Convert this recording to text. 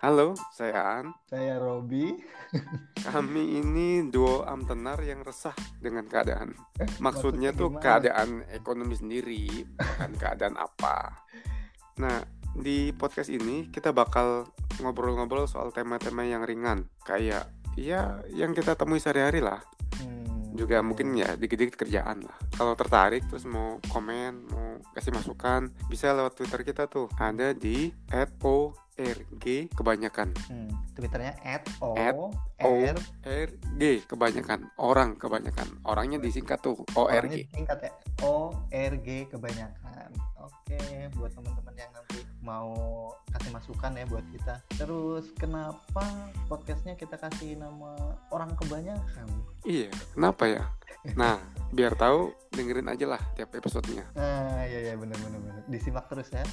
Halo, saya An. Saya Robi. Kami ini duo amtenar yang resah dengan keadaan. Maksudnya Maksudnya tuh gimana? keadaan ekonomi sendiri, bukan keadaan apa. Nah, di podcast ini kita bakal ngobrol-ngobrol soal tema-tema yang ringan, kayak ya yang kita temui sehari-hari lah. Hmm, Juga mungkin ya dikit-dikit kerjaan lah. Kalau tertarik terus mau komen, mau kasih masukan, bisa lewat Twitter kita tuh. Ada di @org kebanyakan. Hmm, Twitternya at o At o r RG kebanyakan orang kebanyakan orangnya disingkat tuh orangnya ORG disingkat ya o r g kebanyakan. Oke, buat teman-teman yang nanti mau kasih masukan ya buat kita. Terus kenapa podcastnya kita kasih nama orang kebanyakan? iya kenapa ya nah biar tahu dengerin aja lah tiap episodenya Nah, iya iya benar benar benar. Disimak terus ya.